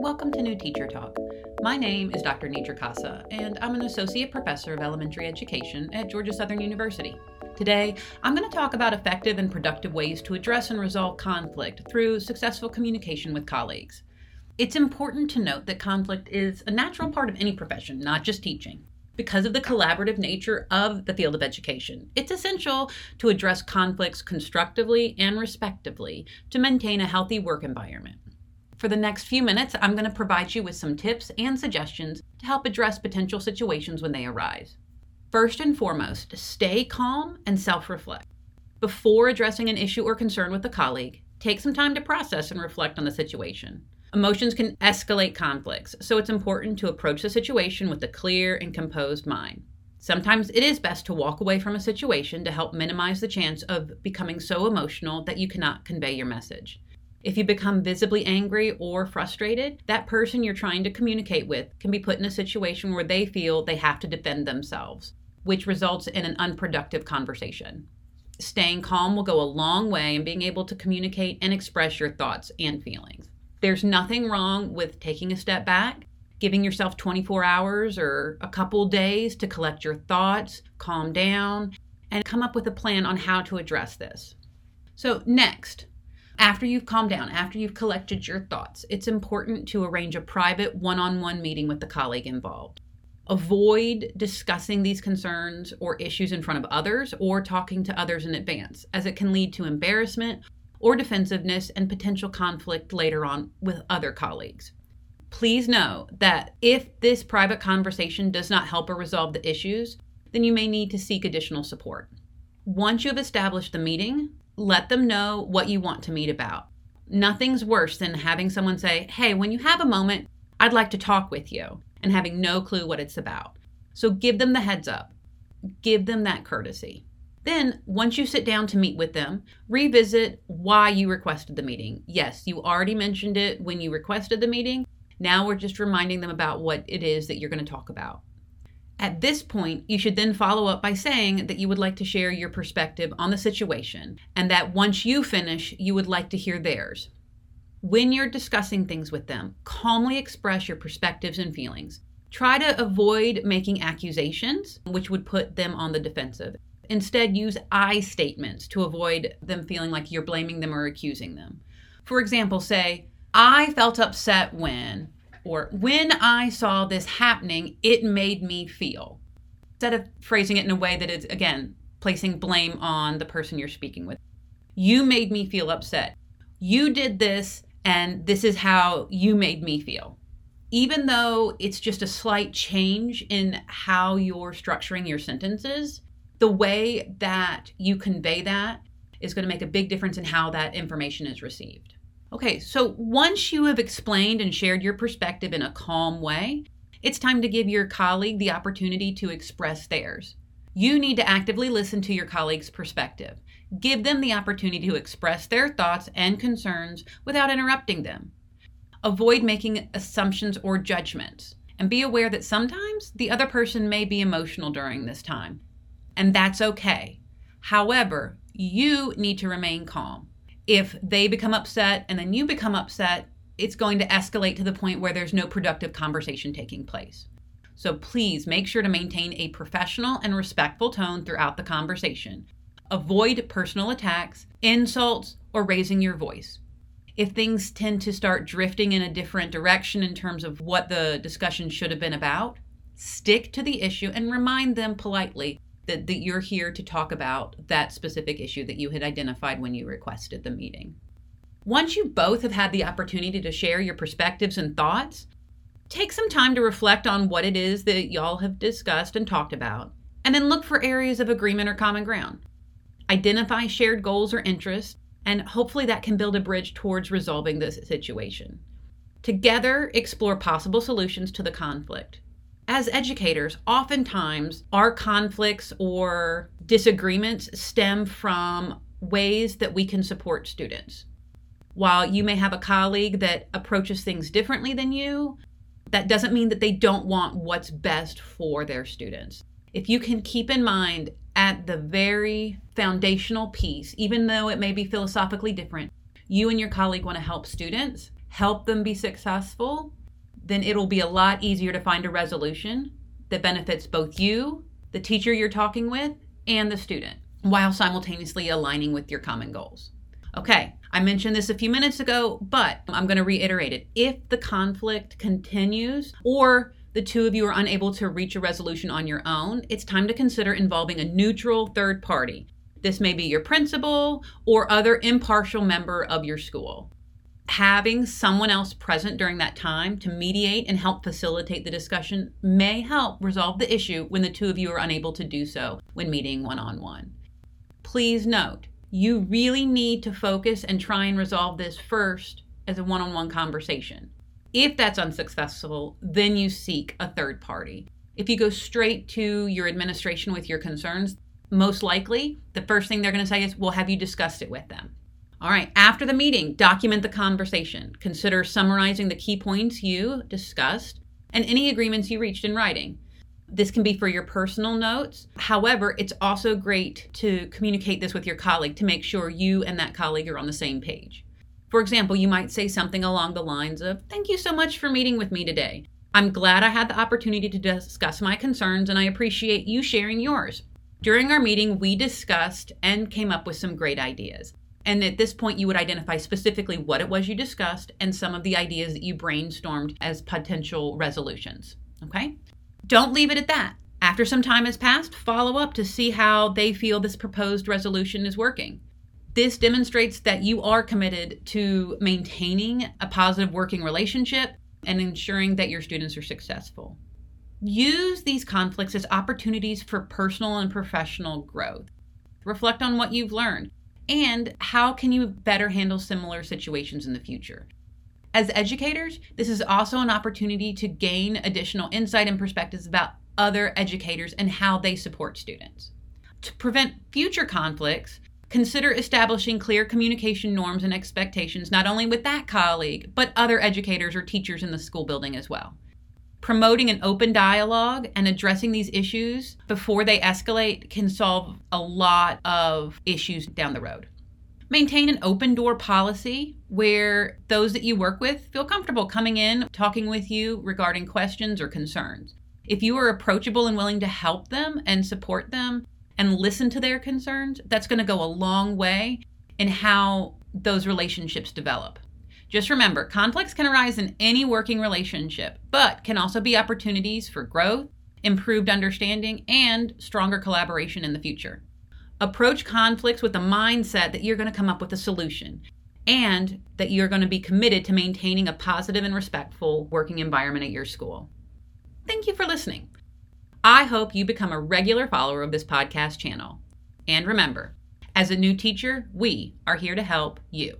Welcome to New Teacher Talk. My name is Dr. Nedra Cossa, and I'm an associate professor of elementary education at Georgia Southern University. Today, I'm going to talk about effective and productive ways to address and resolve conflict through successful communication with colleagues. It's important to note that conflict is a natural part of any profession, not just teaching. Because of the collaborative nature of the field of education, it's essential to address conflicts constructively and respectively to maintain a healthy work environment. For the next few minutes, I'm going to provide you with some tips and suggestions to help address potential situations when they arise. First and foremost, stay calm and self reflect. Before addressing an issue or concern with a colleague, take some time to process and reflect on the situation. Emotions can escalate conflicts, so it's important to approach the situation with a clear and composed mind. Sometimes it is best to walk away from a situation to help minimize the chance of becoming so emotional that you cannot convey your message. If you become visibly angry or frustrated, that person you're trying to communicate with can be put in a situation where they feel they have to defend themselves, which results in an unproductive conversation. Staying calm will go a long way in being able to communicate and express your thoughts and feelings. There's nothing wrong with taking a step back, giving yourself 24 hours or a couple days to collect your thoughts, calm down, and come up with a plan on how to address this. So, next, after you've calmed down, after you've collected your thoughts, it's important to arrange a private one on one meeting with the colleague involved. Avoid discussing these concerns or issues in front of others or talking to others in advance, as it can lead to embarrassment or defensiveness and potential conflict later on with other colleagues. Please know that if this private conversation does not help or resolve the issues, then you may need to seek additional support. Once you have established the meeting, let them know what you want to meet about. Nothing's worse than having someone say, Hey, when you have a moment, I'd like to talk with you, and having no clue what it's about. So give them the heads up, give them that courtesy. Then, once you sit down to meet with them, revisit why you requested the meeting. Yes, you already mentioned it when you requested the meeting. Now we're just reminding them about what it is that you're going to talk about. At this point, you should then follow up by saying that you would like to share your perspective on the situation and that once you finish, you would like to hear theirs. When you're discussing things with them, calmly express your perspectives and feelings. Try to avoid making accusations, which would put them on the defensive. Instead, use I statements to avoid them feeling like you're blaming them or accusing them. For example, say, I felt upset when, or when I saw this happening, it made me feel. Instead of phrasing it in a way that is, again, placing blame on the person you're speaking with. You made me feel upset. You did this, and this is how you made me feel. Even though it's just a slight change in how you're structuring your sentences, the way that you convey that is going to make a big difference in how that information is received. Okay, so once you have explained and shared your perspective in a calm way, it's time to give your colleague the opportunity to express theirs. You need to actively listen to your colleague's perspective. Give them the opportunity to express their thoughts and concerns without interrupting them. Avoid making assumptions or judgments, and be aware that sometimes the other person may be emotional during this time, and that's okay. However, you need to remain calm if they become upset and then you become upset, it's going to escalate to the point where there's no productive conversation taking place. So please make sure to maintain a professional and respectful tone throughout the conversation. Avoid personal attacks, insults, or raising your voice. If things tend to start drifting in a different direction in terms of what the discussion should have been about, stick to the issue and remind them politely that, that you're here to talk about that specific issue that you had identified when you requested the meeting. Once you both have had the opportunity to share your perspectives and thoughts, take some time to reflect on what it is that y'all have discussed and talked about, and then look for areas of agreement or common ground. Identify shared goals or interests, and hopefully that can build a bridge towards resolving the situation. Together, explore possible solutions to the conflict as educators, oftentimes our conflicts or disagreements stem from ways that we can support students. While you may have a colleague that approaches things differently than you, that doesn't mean that they don't want what's best for their students. If you can keep in mind at the very foundational piece, even though it may be philosophically different, you and your colleague want to help students, help them be successful, then it'll be a lot easier to find a resolution that benefits both you, the teacher you're talking with, and the student, while simultaneously aligning with your common goals. Okay, I mentioned this a few minutes ago, but I'm going to reiterate it. If the conflict continues or the two of you are unable to reach a resolution on your own, it's time to consider involving a neutral third party. This may be your principal or other impartial member of your school having someone else present during that time to mediate and help facilitate the discussion may help resolve the issue when the two of you are unable to do so when meeting one on one. Please note, you really need to focus and try and resolve this first as a one on one conversation. If that's unsuccessful, then you seek a third party. If you go straight to your administration with your concerns, most likely the first thing they're going to say is, Well, have you discussed it with them? All right, after the meeting, document the conversation. Consider summarizing the key points you discussed and any agreements you reached in writing. This can be for your personal notes. However, it's also great to communicate this with your colleague to make sure you and that colleague are on the same page. For example, you might say something along the lines of Thank you so much for meeting with me today. I'm glad I had the opportunity to discuss my concerns and I appreciate you sharing yours. During our meeting, we discussed and came up with some great ideas. And at this point, you would identify specifically what it was you discussed and some of the ideas that you brainstormed as potential resolutions. Okay? Don't leave it at that. After some time has passed, follow up to see how they feel this proposed resolution is working. This demonstrates that you are committed to maintaining a positive working relationship and ensuring that your students are successful. Use these conflicts as opportunities for personal and professional growth. Reflect on what you've learned and how can you better handle similar situations in the future. As educators, this is also an opportunity to gain additional insight and perspectives about other educators and how they support students. To prevent future conflicts, consider establishing clear communication norms and expectations not only with that colleague, but other educators or teachers in the school building as well. Promoting an open dialogue and addressing these issues before they escalate can solve a lot of issues down the road. Maintain an open door policy where those that you work with feel comfortable coming in, talking with you regarding questions or concerns. If you are approachable and willing to help them and support them and listen to their concerns, that's going to go a long way in how those relationships develop. Just remember, conflicts can arise in any working relationship, but can also be opportunities for growth, improved understanding, and stronger collaboration in the future. Approach conflicts with the mindset that you're going to come up with a solution and that you're going to be committed to maintaining a positive and respectful working environment at your school. Thank you for listening. I hope you become a regular follower of this podcast channel. And remember, as a new teacher, we are here to help you.